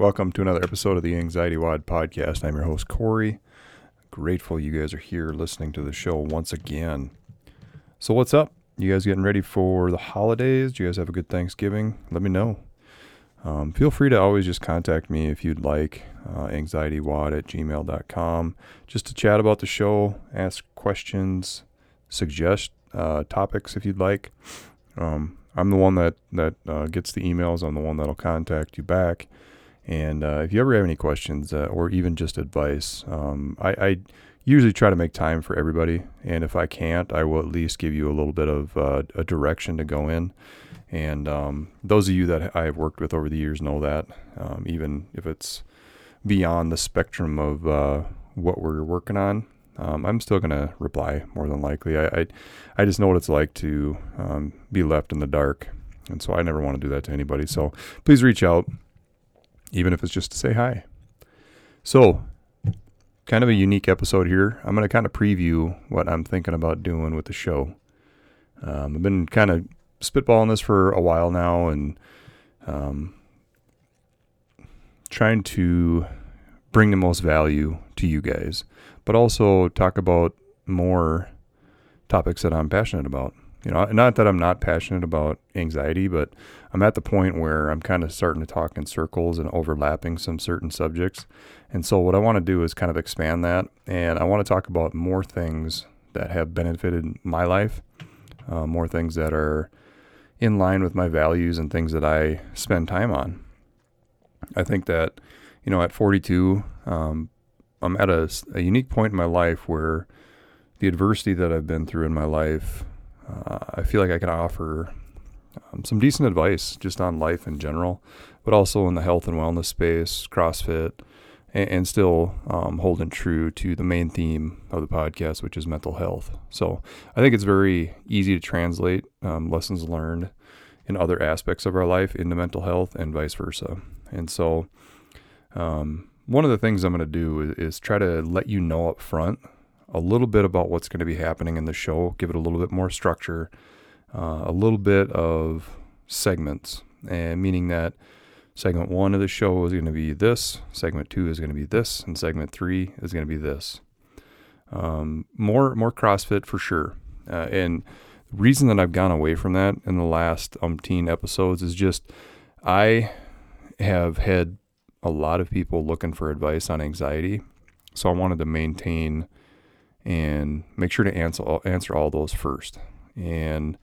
Welcome to another episode of the Anxiety WOD podcast. I'm your host, Corey. Grateful you guys are here listening to the show once again. So, what's up? You guys getting ready for the holidays? Do you guys have a good Thanksgiving? Let me know. Um, feel free to always just contact me if you'd like, uh, anxietywod at gmail.com, just to chat about the show, ask questions, suggest uh, topics if you'd like. Um, I'm the one that that uh, gets the emails. I'm the one that'll contact you back. And uh, if you ever have any questions uh, or even just advice, um, I, I, usually try to make time for everybody. And if I can't, I will at least give you a little bit of uh, a direction to go in. And um, those of you that I have worked with over the years know that, um, even if it's beyond the spectrum of uh, what we're working on, um, I'm still going to reply more than likely. I, I, I, just know what it's like to um, be left in the dark. And so I never want to do that to anybody. So please reach out, even if it's just to say hi. So, kind of a unique episode here. I'm going to kind of preview what I'm thinking about doing with the show. Um, I've been kind of spitballing this for a while now and um, trying to bring the most value to you guys but also talk about more topics that I'm passionate about. You know, not that I'm not passionate about anxiety, but I'm at the point where I'm kind of starting to talk in circles and overlapping some certain subjects. And so, what I want to do is kind of expand that, and I want to talk about more things that have benefited my life, uh, more things that are in line with my values and things that I spend time on. I think that, you know, at 42, um, I'm at a, a unique point in my life where the adversity that I've been through in my life, uh, I feel like I can offer um, some decent advice just on life in general, but also in the health and wellness space, CrossFit, and, and still um, holding true to the main theme of the podcast, which is mental health. So I think it's very easy to translate um, lessons learned in other aspects of our life into mental health and vice versa. And so, um, one of the things I'm going to do is, is, try to let you know up front a little bit about what's going to be happening in the show, give it a little bit more structure, uh, a little bit of segments, and meaning that segment one of the show is going to be this, segment two is going to be this, and segment three is going to be this. Um, more more CrossFit for sure, uh, and the reason that I've gone away from that in the last umpteen episodes is just I have had a lot of people looking for advice on anxiety. So I wanted to maintain and make sure to answer all, answer all those first. And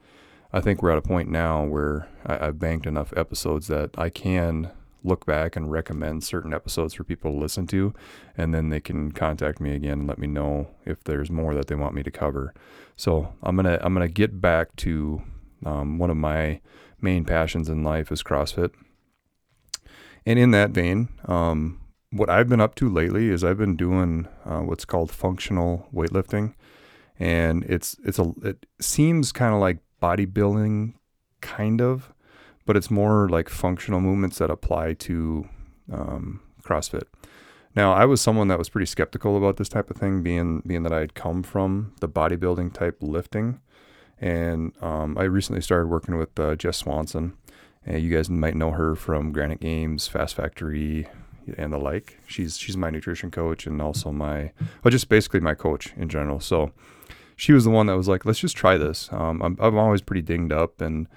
I think we're at a point now where I, have banked enough episodes that I can look back and recommend certain episodes for people to listen to, and then they can contact me again and let me know if there's more that they want me to cover. So I'm gonna I'm gonna get back to um, one of my main passions in life is CrossFit. And in that vein, um, what I've been up to lately is I've been doing uh, what's called functional weightlifting, and it's it's a it seems kind of like bodybuilding, kind of, but it's more like functional movements that apply to um, CrossFit. Now, I was someone that was pretty skeptical about this type of thing, being being that I had come from the bodybuilding type lifting, and um, I recently started working with uh, Jess Swanson, uh, you guys might know her from Granite Games, Fast Factory, and the like. She's she's my nutrition coach and also my well, just basically my coach in general. So she was the one that was like, let's just try this. Um, I'm I'm always pretty dinged up, and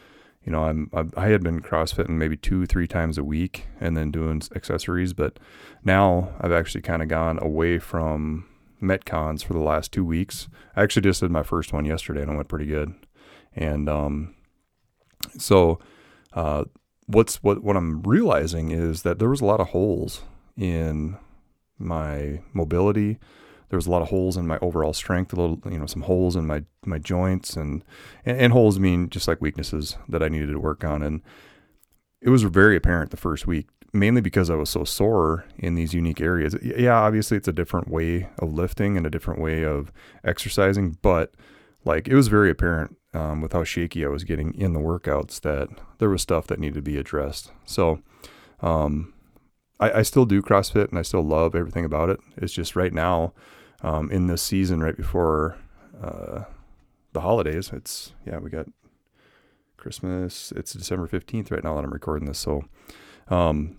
you know I'm I had been CrossFitting maybe two three times a week, and then doing accessories. But now I've actually kind of gone away from metcons for the last two weeks. I actually just did my first one yesterday, and it went pretty good. And um, so uh, what's what what I'm realizing is that there was a lot of holes in my mobility. There was a lot of holes in my overall strength, a little, you know, some holes in my my joints, and, and and holes mean just like weaknesses that I needed to work on. And it was very apparent the first week, mainly because I was so sore in these unique areas. Yeah, obviously it's a different way of lifting and a different way of exercising, but like it was very apparent um, with how shaky I was getting in the workouts that there was stuff that needed to be addressed. So um, I, I, still do CrossFit and I still love everything about it. It's just right now um, in this season, right before uh, the holidays, it's, yeah, we got Christmas. It's December 15th right now that I'm recording this. So Um,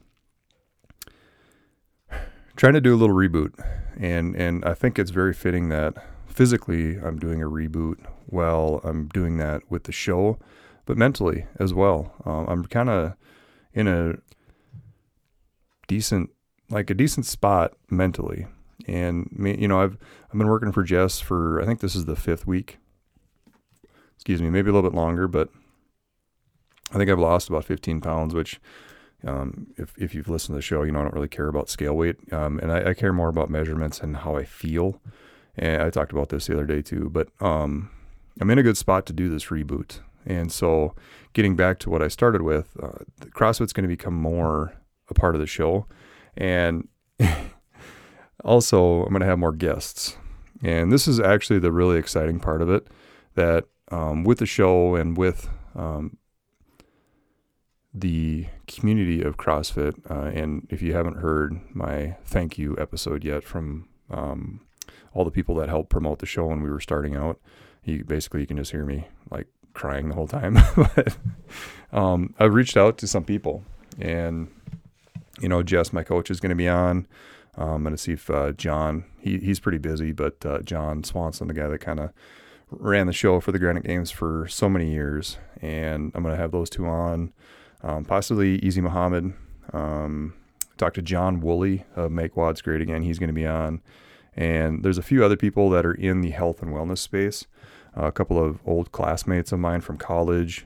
trying to do a little reboot, and and I think it's very fitting that physically I'm doing a reboot while I'm doing that with the show, but mentally as well. Um, I'm kind of in a decent, like a decent spot mentally, and you know, I've I've been working for Jess for I think this is the fifth week. Excuse me, maybe a little bit longer, but I think I've lost about 15 pounds, which um, if, if you've listened to the show, you know, I don't really care about scale weight. Um, and I, I, care more about measurements and how I feel. And I talked about this the other day too, but um, I'm in a good spot to do this reboot. And so getting back to what I started with, uh, CrossFit's going to become more a part of the show. And also, I'm going to have more guests. And this is actually the really exciting part of it that um, with the show and with um, the community of CrossFit. Uh, and if you haven't heard my thank you episode yet from um, all the people that helped promote the show when we were starting out, you basically you can just hear me like crying the whole time. but um, I've reached out to some people, and you know, Jess, my coach, is going to be on. Um, I'm going to see if uh, John, he, he's pretty busy, but uh, John Swanson, the guy that kind of ran the show for the Granite Games for so many years, and I'm going to have those two on um, possibly Easy Muhammad. Um, to John Woolley of Make WODs Great Again. He's going to be on. And there's a few other people that are in the health and wellness space. Uh, a couple of old classmates of mine from college.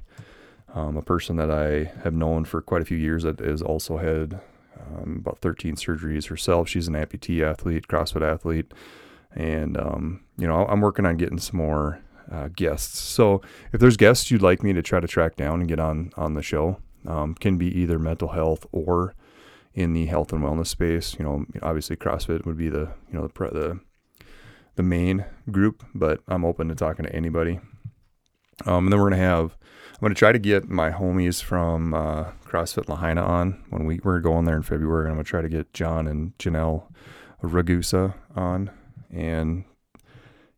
Um, a person that I have known for quite a few years that has also had um, about 13 surgeries herself. She's an amputee athlete, CrossFit athlete. And, um, you know, I'm working on getting some more uh, guests. So if there's guests you'd like me to try to track down and get on on the show, um, can be either mental health or in the health and wellness space. You know, obviously CrossFit would be the you know the the, the main group, but I'm open to talking to anybody. Um, and then we're gonna have I'm gonna try to get my homies from uh, CrossFit Lahaina on when we we're going there in February. And I'm gonna try to get John and Janelle Ragusa on, and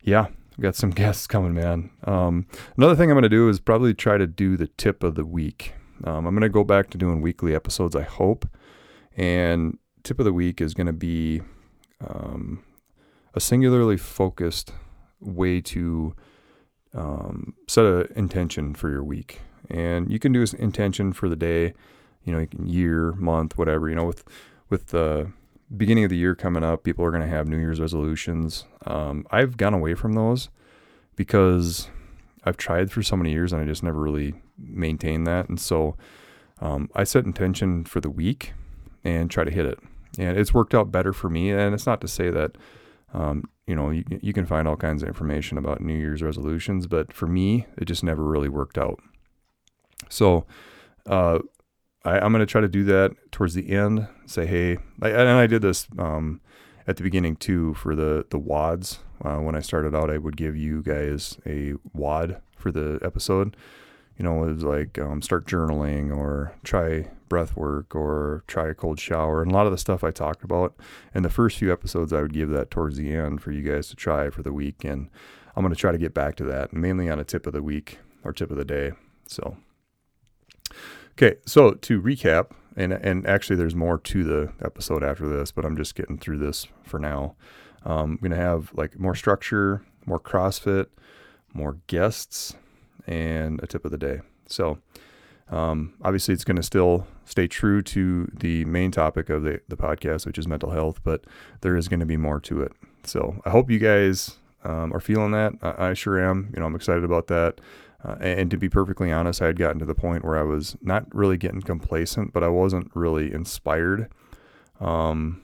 yeah, we got some guests coming, man. Um, another thing I'm gonna do is probably try to do the tip of the week. Um, I'm going to go back to doing weekly episodes, I hope. And tip of the week is going to be um, a singularly focused way to um, set an intention for your week. And you can do an intention for the day, you know, year, month, whatever. You know, with with the beginning of the year coming up, people are going to have New Year's resolutions. Um, I've gone away from those because I've tried for so many years and I just never really maintained that. And so um, I set intention for the week and try to hit it. And it's worked out better for me. And it's not to say that, um, you know, you, you can find all kinds of information about New Year's resolutions, but for me, it just never really worked out. So, uh, I, am going to try to do that towards the end. Say, hey, I, and I did this um, at the beginning too for the the WODs. Uh, when I started out, I would give you guys a WOD for the episode. You know, it was like um, start journaling or try breath work or try a cold shower. And a lot of the stuff I talked about in the first few episodes, I would give that towards the end for you guys to try for the week. And I'm going to try to get back to that, mainly on a tip of the week or tip of the day. So, okay. So to recap, and and actually there's more to the episode after this, but I'm just getting through this for now. Um, I'm gonna have like more structure, more CrossFit, more guests, and a tip of the day. So um, obviously it's going to still stay true to the main topic of the, the podcast, which is mental health, but there is going to be more to it. So I hope you guys um, are feeling that. I, I, sure am. You know, I'm excited about that. Uh, and to be perfectly honest, I had gotten to the point where I was not really getting complacent, but I wasn't really inspired um,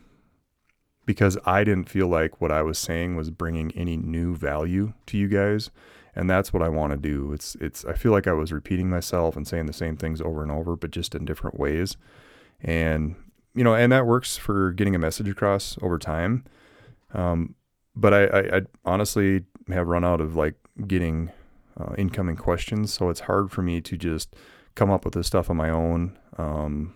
because I didn't feel like what I was saying was bringing any new value to you guys. And that's what I want to do. It's, it's, I feel like I was repeating myself and saying the same things over and over, but just in different ways. And, you know, and that works for getting a message across over time. Um, but I, I, I honestly have run out of like getting uh, incoming questions. So it's hard for me to just come up with this stuff on my own. Um,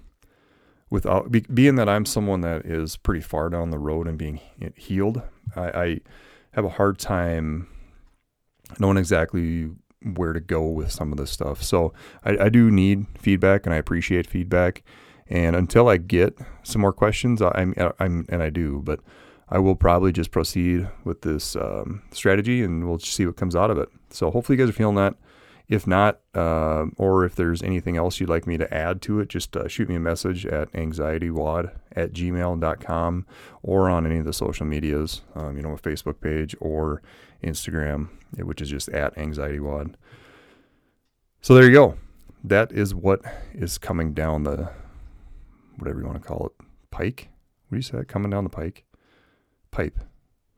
without be, being that I'm someone that is pretty far down the road and being healed, I, I have a hard time knowing exactly where to go with some of this stuff. So I, I do need feedback and I appreciate feedback. And until I get some more questions, I'm, I'm and I do, but I will probably just proceed with this um, strategy and we'll see what comes out of it. So hopefully you guys are feeling that. If not, uh, or if there's anything else you'd like me to add to it, just uh, shoot me a message at anxietywod at gmail.com or on any of the social medias, um, you know, a Facebook page or Instagram, which is just at Anxiety WOD. So there you go. That is what is coming down the, whatever you want to call it, pike. What do you say? Coming down the pike? Pipe.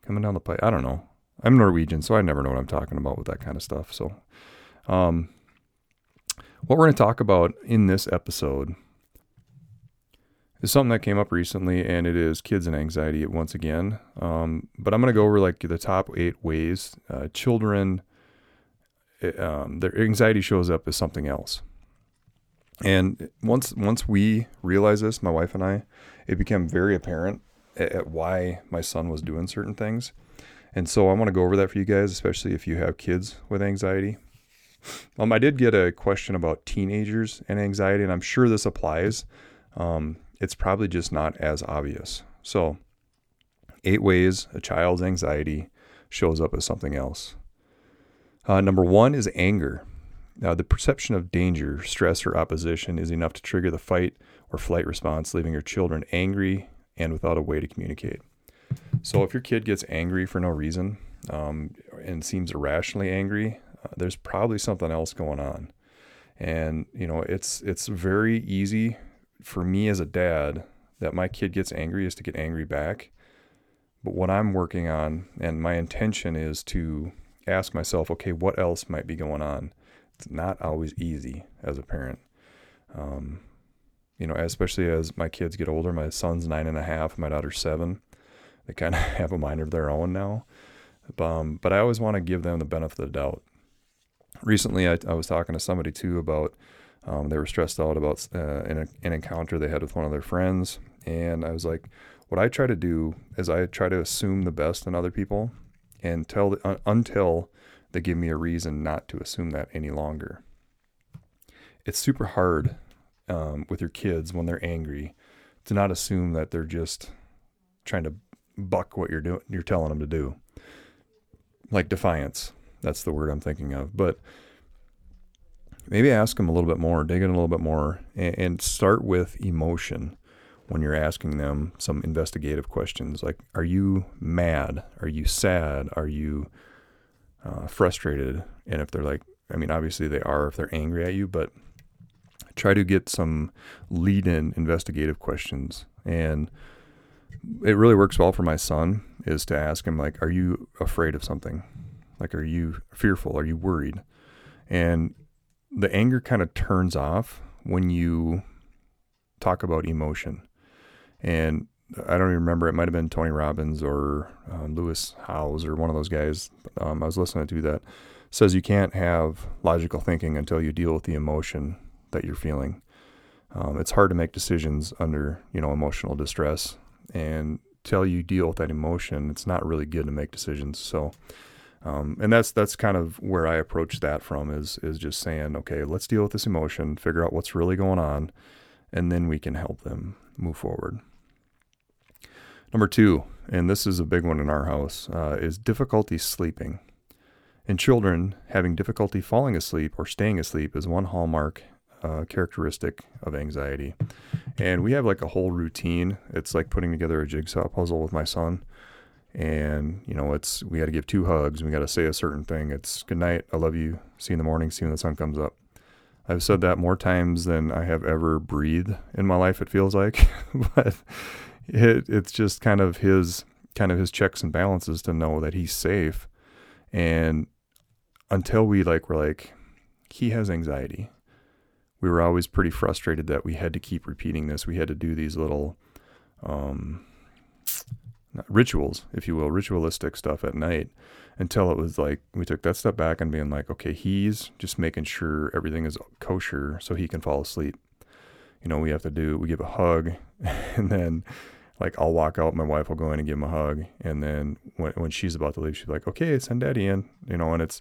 Coming down the pipe. I don't know. I'm Norwegian, so I never know what I'm talking about with that kind of stuff. So um, what we're going to talk about in this episode is something that came up recently, and it is kids and anxiety once again. Um, but I'm going to go over like the top eight ways uh, children eh, um, their anxiety shows up as something else. And once once we realized this, my wife and I, it became very apparent at, at why my son was doing certain things. And so I want to go over that for you guys, especially if you have kids with anxiety. Um, I did get a question about teenagers and anxiety, and I'm sure this applies. Um, it's probably just not as obvious. So, eight ways a child's anxiety shows up as something else. Uh, number one is anger. Now, the perception of danger, stress, or opposition is enough to trigger the fight or flight response, leaving your children angry and without a way to communicate. So, if your kid gets angry for no reason um, and seems irrationally angry, uh, there's probably something else going on. And you know, it's it's very easy for me as a dad that my kid gets angry is to get angry back. But what I'm working on and my intention is to ask myself, okay, what else might be going on? It's not always easy as a parent. Um, you know, especially as my kids get older, my son's nine and a half, my daughter's seven. They kind of have a mind of their own now. Um, but I always want to give them the benefit of the doubt recently I, I was talking to somebody too about um, they were stressed out about uh, an, an encounter they had with one of their friends. And i was like what i try to do is i try to assume the best in other people and tell uh, until they give me a reason not to assume that any longer. It's super hard um, with your kids when they're angry to not assume that they're just trying to buck what you're doing you're telling them to do. Like defiance that's the word I'm thinking of. But maybe ask them a little bit more, dig in a little bit more, and, and start with emotion when you're asking them some investigative questions like Are you mad? Are you sad? Are you uh, frustrated? And if they're like, I mean, obviously they are if they're angry at you, but try to get some lead in investigative questions. And it really works well for my son is to ask him like are you afraid of something like, are you fearful? Are you worried? And the anger kind of turns off when you talk about emotion. And I don't even remember, it might have been Tony Robbins or uh, Lewis Howes or one of those guys. Um, I was listening to that. Says you can't have logical thinking until you deal with the emotion that you're feeling. Um, it's hard to make decisions under, you know, emotional distress. And till you deal with that emotion, it's not really good to make decisions. So, um, and that's that's kind of where I approach that from is is just saying, okay, let's deal with this emotion, figure out what's really going on, and then we can help them move forward. Number two, and this is a big one in our house, uh, is difficulty sleeping. In children, having difficulty falling asleep or staying asleep is one hallmark uh, characteristic of anxiety. And we have like a whole routine. It's like putting together a jigsaw puzzle with my son and you know it's we got to give two hugs we got to say a certain thing. It's good night i love you see you in the morning see you when the sun comes up. I've said that more times than i have ever breathed in my life it feels like but it, it's just kind of his kind of his checks and balances to know that he's safe. And until we like were like he has anxiety. We were always pretty frustrated that we had to keep repeating this. We had to do these little um rituals, if you will, ritualistic stuff at night until it was like we took that step back and being like, okay, he's just making sure everything is kosher so he can fall asleep. You know, we have to do, we give a hug and then like I'll walk out, my wife will go in and give him a hug. And then when, when she's about to leave, she's like, okay, send daddy in, you know, and it's,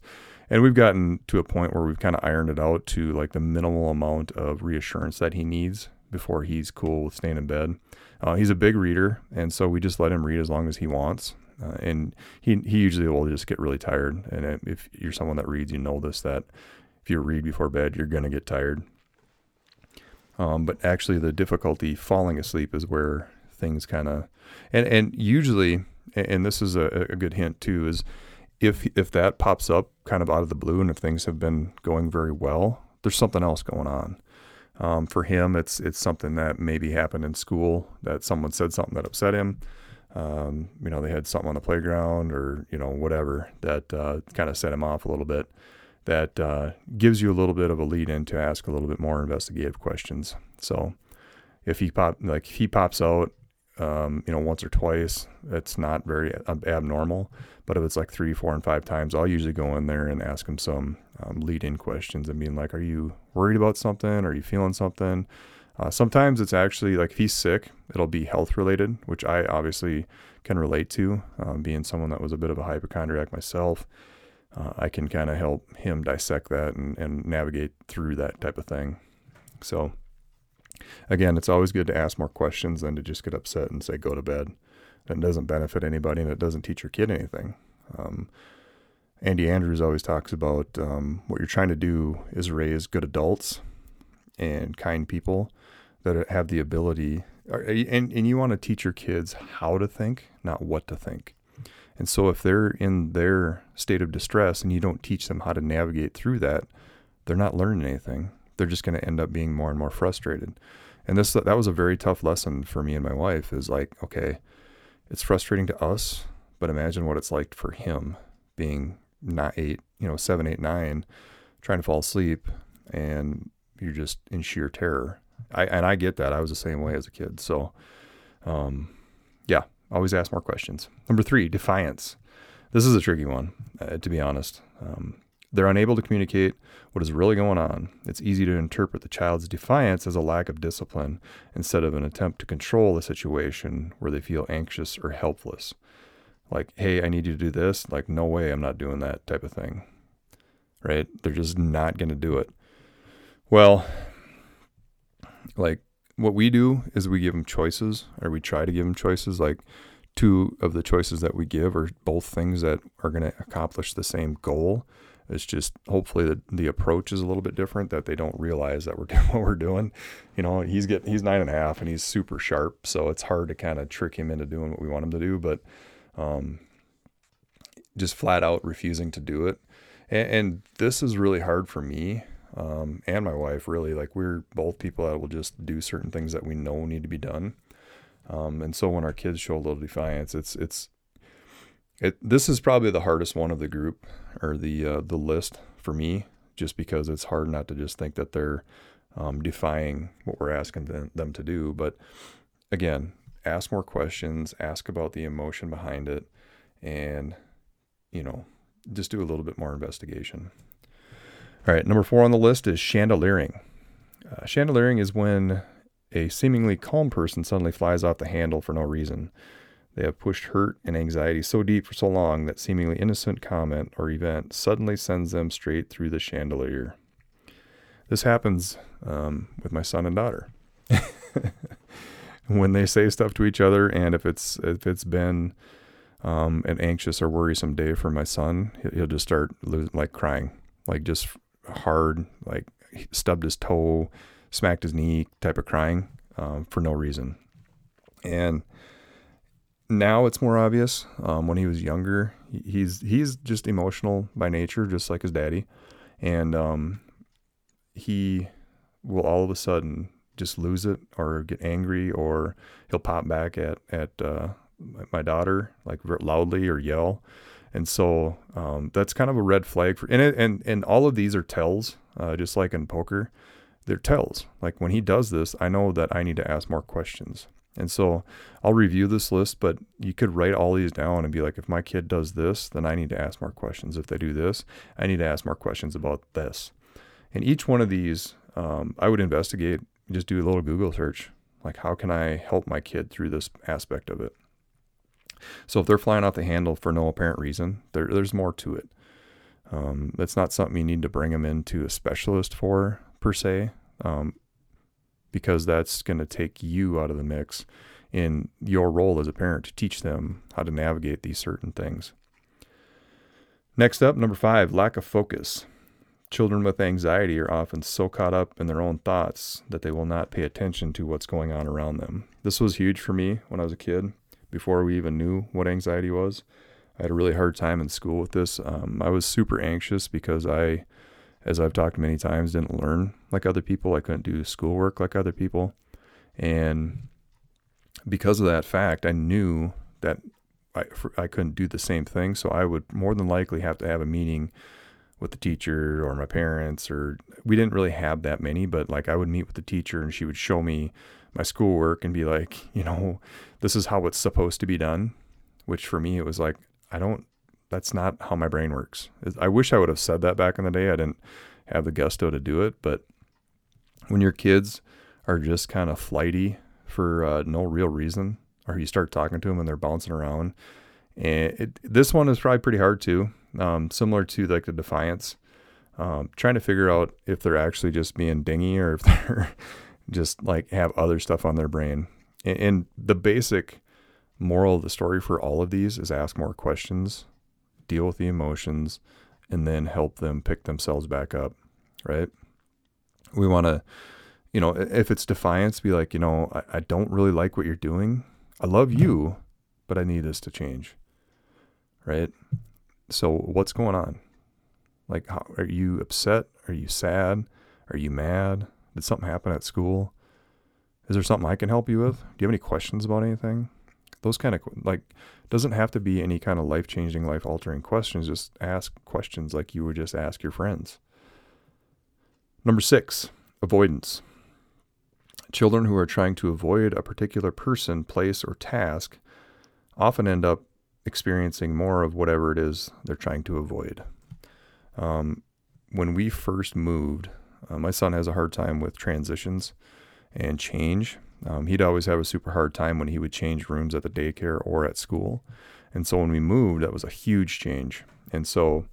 and we've gotten to a point where we've kind of ironed it out to like the minimal amount of reassurance that he needs before he's cool with staying in bed. Uh, he's a big reader, and so we just let him read as long as he wants. Uh, and he he usually will just get really tired. And if you're someone that reads, you know this that if you read before bed, you're gonna get tired. Um, but actually, the difficulty falling asleep is where things kind of and and usually, and this is a, a good hint too, is if if that pops up kind of out of the blue, and if things have been going very well, there's something else going on. Um, for him, it's it's something that maybe happened in school that someone said something that upset him. Um, you know, they had something on the playground or you know whatever that uh, kind of set him off a little bit. That uh, gives you a little bit of a lead in to ask a little bit more investigative questions. So if he pop like he pops out, um, you know, once or twice, it's not very abnormal. But if it's like three, four, and five times, I'll usually go in there and ask him some um, lead-in questions and being like, "Are you worried about something? Are you feeling something?" Uh, sometimes it's actually like if he's sick, it'll be health related, which I obviously can relate to, um, being someone that was a bit of a hypochondriac myself. Uh, I can kind of help him dissect that and, and navigate through that type of thing. So, again, it's always good to ask more questions than to just get upset and say, go to bed. That doesn't benefit anybody and it doesn't teach your kid anything. Um, Andy Andrews always talks about um, what you're trying to do is raise good adults and kind people that have the ability, and, and you want to teach your kids how to think, not what to think. And so if they're in their state of distress and you don't teach them how to navigate through that, they're not learning anything. They're just going to end up being more and more frustrated. And this that was a very tough lesson for me and my wife is like, okay, it's frustrating to us, but imagine what it's like for him being not eight, you know, seven, eight, nine, trying to fall asleep, and you're just in sheer terror. I and I get that. I was the same way as a kid. So, um, yeah, always ask more questions. Number three, defiance. This is a tricky one, uh, to be honest. Um, they're unable to communicate what is really going on. It's easy to interpret the child's defiance as a lack of discipline instead of an attempt to control the situation where they feel anxious or helpless like, hey, I need you to do this. Like, no way, I'm not doing that type of thing. Right? They're just not going to do it. Well, like, what we do is we give them choices, or we try to give them choices. Like, two of the choices that we give are both things that are going to accomplish the same goal. It's just hopefully the, the approach is a little bit different that they don't realize that we're doing what we're doing. You know, he's getting he's nine and a half and he's super sharp, so it's hard to kind of trick him into doing what we want him to do. But um, just flat out refusing to do it. And, and this is really hard for me um, and my wife, really. Like, we're both people that will just do certain things that we know need to be done. Um, and so when our kids show a little defiance, it's, it's, it, this is probably the hardest one of the group or the, uh, the list for me, just because it's hard not to just think that they're um, defying what we're asking them, to do. But again, ask more questions, ask about the emotion behind it, and, you know, just do a little bit more investigation. All right, number four on the list is chandeliering. Uh, chandeliering is when a seemingly calm person suddenly flies off the handle for no reason. They have pushed hurt and anxiety so deep for so long that seemingly innocent comment or event suddenly sends them straight through the chandelier. This happens um, with my son and daughter. when they say stuff to each other, and if it's if it's been um, an anxious or worrisome day for my son, he'll just start like crying, like just hard, like stubbed his toe, smacked his knee type of crying um, for no reason. And now it's more obvious. Um, when he was younger, he's he's just emotional by nature, just like his daddy, and um, he will all of a sudden just lose it or get angry or he'll pop back at at uh, my daughter like loudly or yell. And so um, that's kind of a red flag for and it, and and all of these are tells uh, just like in poker they're tells. Like when he does this i know that i need to ask more questions and so i'll review this list but you could write all these down and be like if my kid does this then i need to ask more questions if they do this i need to ask more questions about this and each one of these um, i would investigate just do a little Google search. Like, how can I help my kid through this aspect of it? So if they're flying off the handle for no apparent reason, there, there's more to it. Um, it's not something you need to bring them into a specialist for per se. Um, because that's going to take you out of the mix in your role as a parent to teach them how to navigate these certain things. Next up, number five, lack of focus. Children with anxiety are often so caught up in their own thoughts that they will not pay attention to what's going on around them. This was huge for me when I was a kid, before we even knew what anxiety was. I had a really hard time in school with this. Um, I was super anxious because I, as I've talked many times, didn't learn like other people. I couldn't do schoolwork like other people. And because of that fact, I knew that I, I couldn't do the same thing. So I would more than likely have to have a meeting with the teacher or my parents, or we didn't really have that many, but like I would meet with the teacher and she would show me my schoolwork and be like, you know, this is how it's supposed to be done. Which for me, it was like, I don't, that's not how my brain works. I wish I would have said that back in the day. I didn't have the gusto to do it. But when your kids are just kind of flighty for uh, no real reason, or you start talking to them and they're bouncing around. And it, this one is probably pretty hard too, um, similar to like the Defiance. Um, trying to figure out if they're actually just being dingy or if they're just like have other stuff on their brain. And, and the basic moral of the story for all of these is ask more questions, deal with the emotions, and then help them pick themselves back up, right? We want to you know, if it's defiance, be like, you know, I, I don't really like what you're doing. I love you, but I need this to change. Right? So what's going on? Like, how, are you upset? Are you sad? Are you mad? Did something happen at school? Is there something I can help you with? Do you have any questions about anything? Those kind of like doesn't have to be any kind of life changing, life altering questions. Just ask questions like you would just ask your friends. Number six, avoidance. Children who are trying to avoid a particular person, place, or task often end up experiencing more of whatever it is they're trying to avoid. Um, when we first moved, uh, my son has a hard time with transitions and change. Um, he'd always have a super hard time when he would change rooms at the daycare or at school. And so when we moved, that was a huge change. And so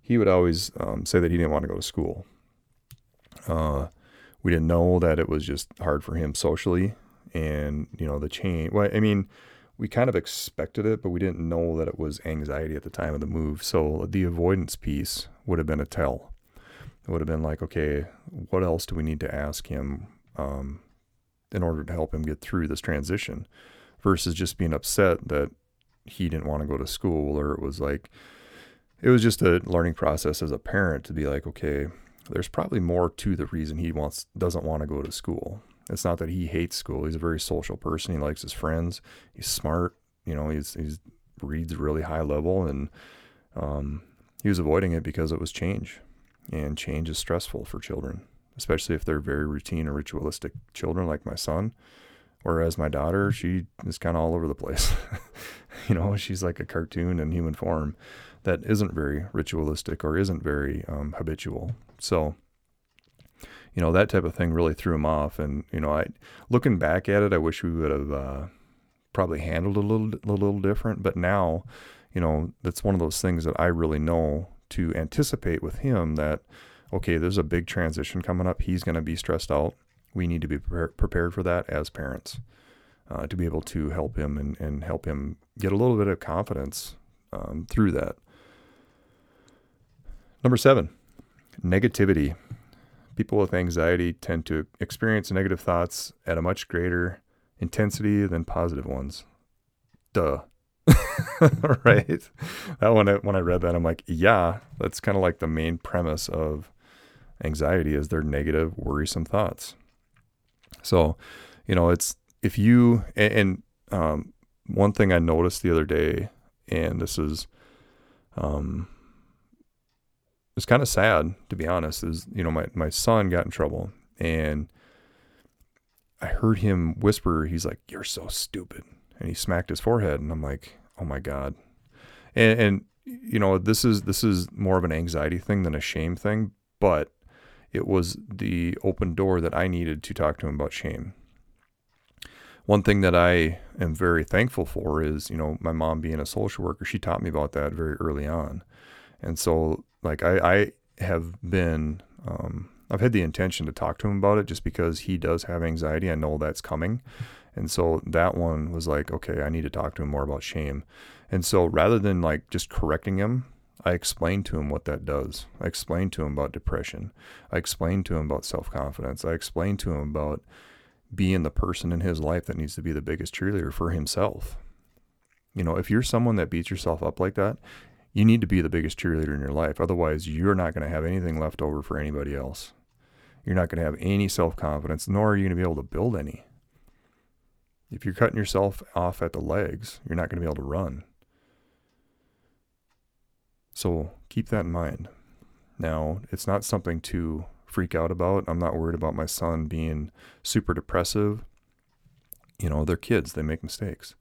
he would always um, say that he didn't want to go to school. Uh, we didn't know that it was just hard for him socially and you know the change well i mean we kind of expected it but we didn't know that it was anxiety at the time of the move so the avoidance piece would have been a tell it would have been like okay what else do we need to ask him um, in order to help him get through this transition versus just being upset that he didn't want to go to school or it was like it was just a learning process as a parent to be like okay there's probably more to the reason he wants doesn't want to go to school. It's not that he hates school. He's a very social person. He likes his friends. He's smart. You know, he's he's reads really high level, and um, he was avoiding it because it was change, and change is stressful for children, especially if they're very routine or ritualistic children like my son. Whereas my daughter, she is kind of all over the place. you know, she's like a cartoon in human form that isn't very ritualistic or isn't very um, habitual. So, you know, that type of thing really threw him off. And, you know, I, looking back at it, I wish we would have uh, probably handled a little, a little different. But now, you know, that's one of those things that I really know to anticipate with him that, okay, there's a big transition coming up. He's going to be stressed out. We need to be pre- prepared for that as parents uh, to be able to help him and, and help him get a little bit of confidence um, through that. Number seven, Negativity. People with anxiety tend to experience negative thoughts at a much greater intensity than positive ones. Duh. right? That one, when I read that, I'm like, yeah, that's kind of like the main premise of anxiety is their negative, worrisome thoughts. So, you know, it's if you and, and um, one thing I noticed the other day, and this is um, it's kind of sad to be honest is you know my, my son got in trouble and i heard him whisper he's like you're so stupid and he smacked his forehead and i'm like oh my god and, and you know this is this is more of an anxiety thing than a shame thing but it was the open door that i needed to talk to him about shame one thing that i am very thankful for is you know my mom being a social worker she taught me about that very early on and so like I, I have been um, I've had the intention to talk to him about it just because he does have anxiety. I know that's coming. And so that one was like, okay, I need to talk to him more about shame. And so rather than like just correcting him, I explained to him what that does. I explained to him about depression. I explained to him about self confidence. I explained to him about being the person in his life that needs to be the biggest cheerleader for himself. You know, if you're someone that beats yourself up like that, you need to be the biggest cheerleader in your life. Otherwise, you're not going to have anything left over for anybody else. You're not going to have any self confidence, nor are you going to be able to build any. If you're cutting yourself off at the legs, you're not going to be able to run. So keep that in mind. Now, it's not something to freak out about. I'm not worried about my son being super depressive. You know, they're kids, they make mistakes.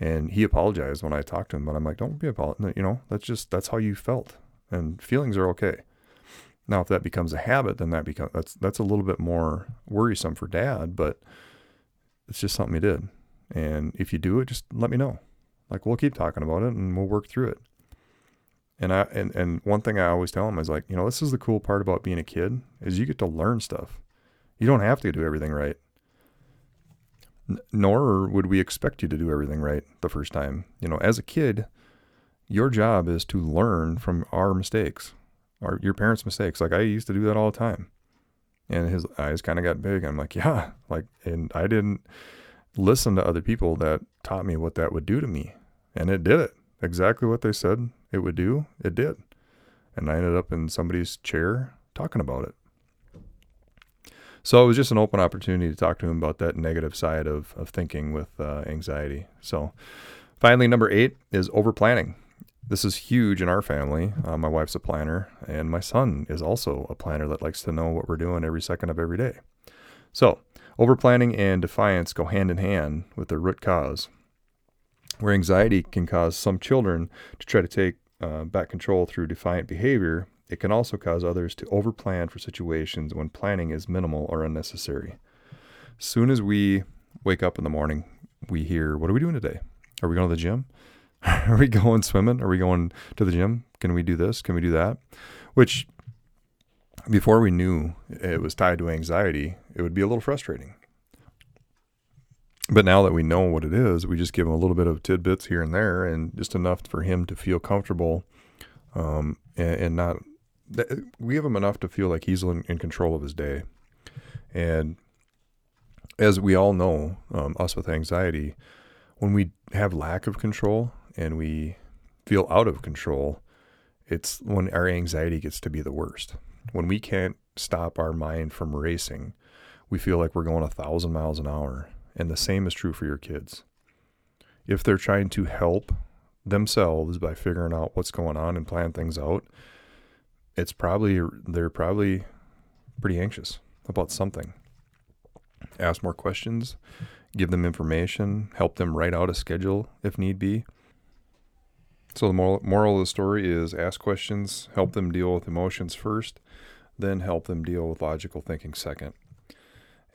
And he apologized when I talked to him, but I'm like, don't be apologizing. You know, that's just, that's how you felt. And feelings are okay. Now, if that becomes a habit, then that becomes, that's, that's a little bit more worrisome for dad, but it's just something he did. And if you do it, just let me know. Like, we'll keep talking about it and we'll work through it. And I and, and one thing I always tell them is like, you know, this is the cool part about being a kid is you get to learn stuff. You don't have to do everything right. N- nor would we expect you to do everything right the first time. You know, as a kid, your job is to learn from our mistakes, or your parents' mistakes. Like I used to do that all the time. And his eyes kind of got big. I'm like, yeah, like, and I didn't listen to other people that taught me what that would do to me. And it did it exactly what they said it would do, it did. And I ended up in somebody's chair talking about it. So it was just an open opportunity to talk to him about that negative side of, of thinking with uh, anxiety. So finally, number eight is over planning. This is huge in our family. Uh, my wife's a planner, and my son is also a planner that likes to know what we're doing every second of every day. So, over planning and defiance go hand in hand with the root cause where anxiety can cause some children to try to take uh, back control through defiant behavior, it can also cause others to overplan for situations when planning is minimal or unnecessary. Soon as we wake up in the morning, we hear, What are we doing today? Are we going to the gym? are we going swimming? Are we going to the gym? Can we do this? Can we do that? Which, before we knew it was tied to anxiety, it would be a little frustrating but now that we know what it is, we just give him a little bit of tidbits here and there, and just enough for him to feel comfortable, um, and, and, not. We give him enough to feel like he's in, in control of his day, and as we all know, um, us with anxiety, when we have lack of control and we feel out of control, it's when our anxiety gets to be the worst. When we can't stop our mind from racing, we feel like we're going a thousand miles an hour and the same is true for your kids. If they're trying to help themselves by figuring out what's going on and plan things out, it's probably they're probably pretty anxious about something. Ask more questions, give them information, help them write out a schedule if need be. So the moral, moral of the story is ask questions, help them deal with emotions first, then help them deal with logical thinking second.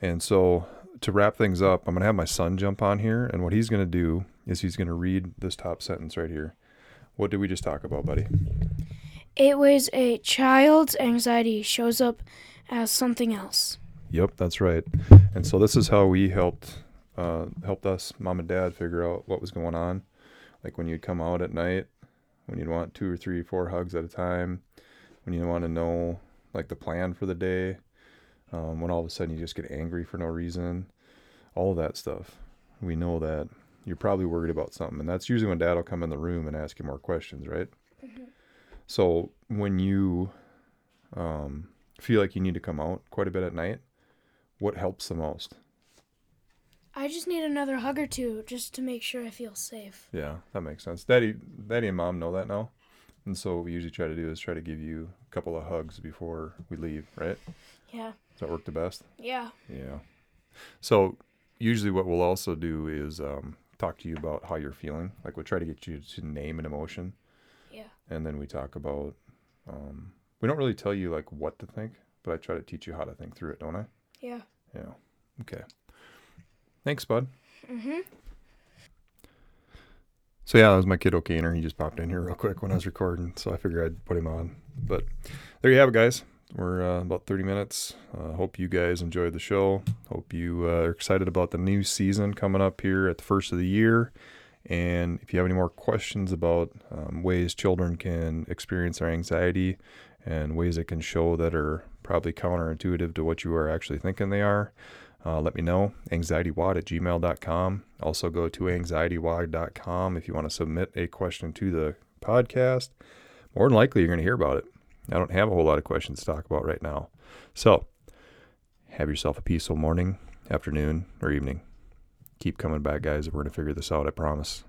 And so to wrap things up, I'm going to have my son jump on here. And what he's going to do is he's going to read this top sentence right here. What did we just talk about, buddy? It was a child's anxiety shows up as something else. Yep, that's right. And so this is how we helped uh, helped us, mom and dad, figure out what was going on. Like when you'd come out at night, when you'd want two or three, four hugs at a time, when you want to know like the plan for the day, um, when all of a sudden you just get angry for no reason, all of that stuff. We know that you're probably worried about something, and that's usually when dad will come in the room and ask you more questions, right? Mm-hmm. So when you um, feel like you need to come out quite a bit at night, what helps the most? I just need another hug or two just to make sure I feel safe. Yeah, that makes sense. Daddy, Daddy and Mom know that now, and so what we usually try to do is try to give you a couple of hugs before we leave, right? Yeah. That work the best? Yeah. Yeah. So usually, what we'll also do is um, talk to you about how you're feeling. Like we'll try to get you to name an emotion. Yeah. And then we talk about. Um, we don't really tell you like what to think, but I try to teach you how to think through it, don't I? Yeah. Yeah. Okay. Thanks, bud. Mhm. So yeah, that was my kid O'Kaner. He just popped in here real quick when I was recording, so I figured I'd put him on. But there you have it, guys we're uh, about 30 minutes. Uh, hope you guys enjoyed the show. Hope you uh, are excited about the new season coming up here at the first of the year. And if you have any more questions about um, ways children can experience their anxiety and ways it can show that are probably counterintuitive to what you are actually thinking they are, uh, let me know. AnxietyWOD at gmail.com. Also go to anxietywod.com if you want to submit a question to the podcast. More than likely, you're going to hear about it. I don't have a whole lot of questions to talk about right now. So, have yourself a peaceful morning, afternoon, or evening. Keep coming back, guys. We're going to figure this out, I promise.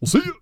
We'll see you.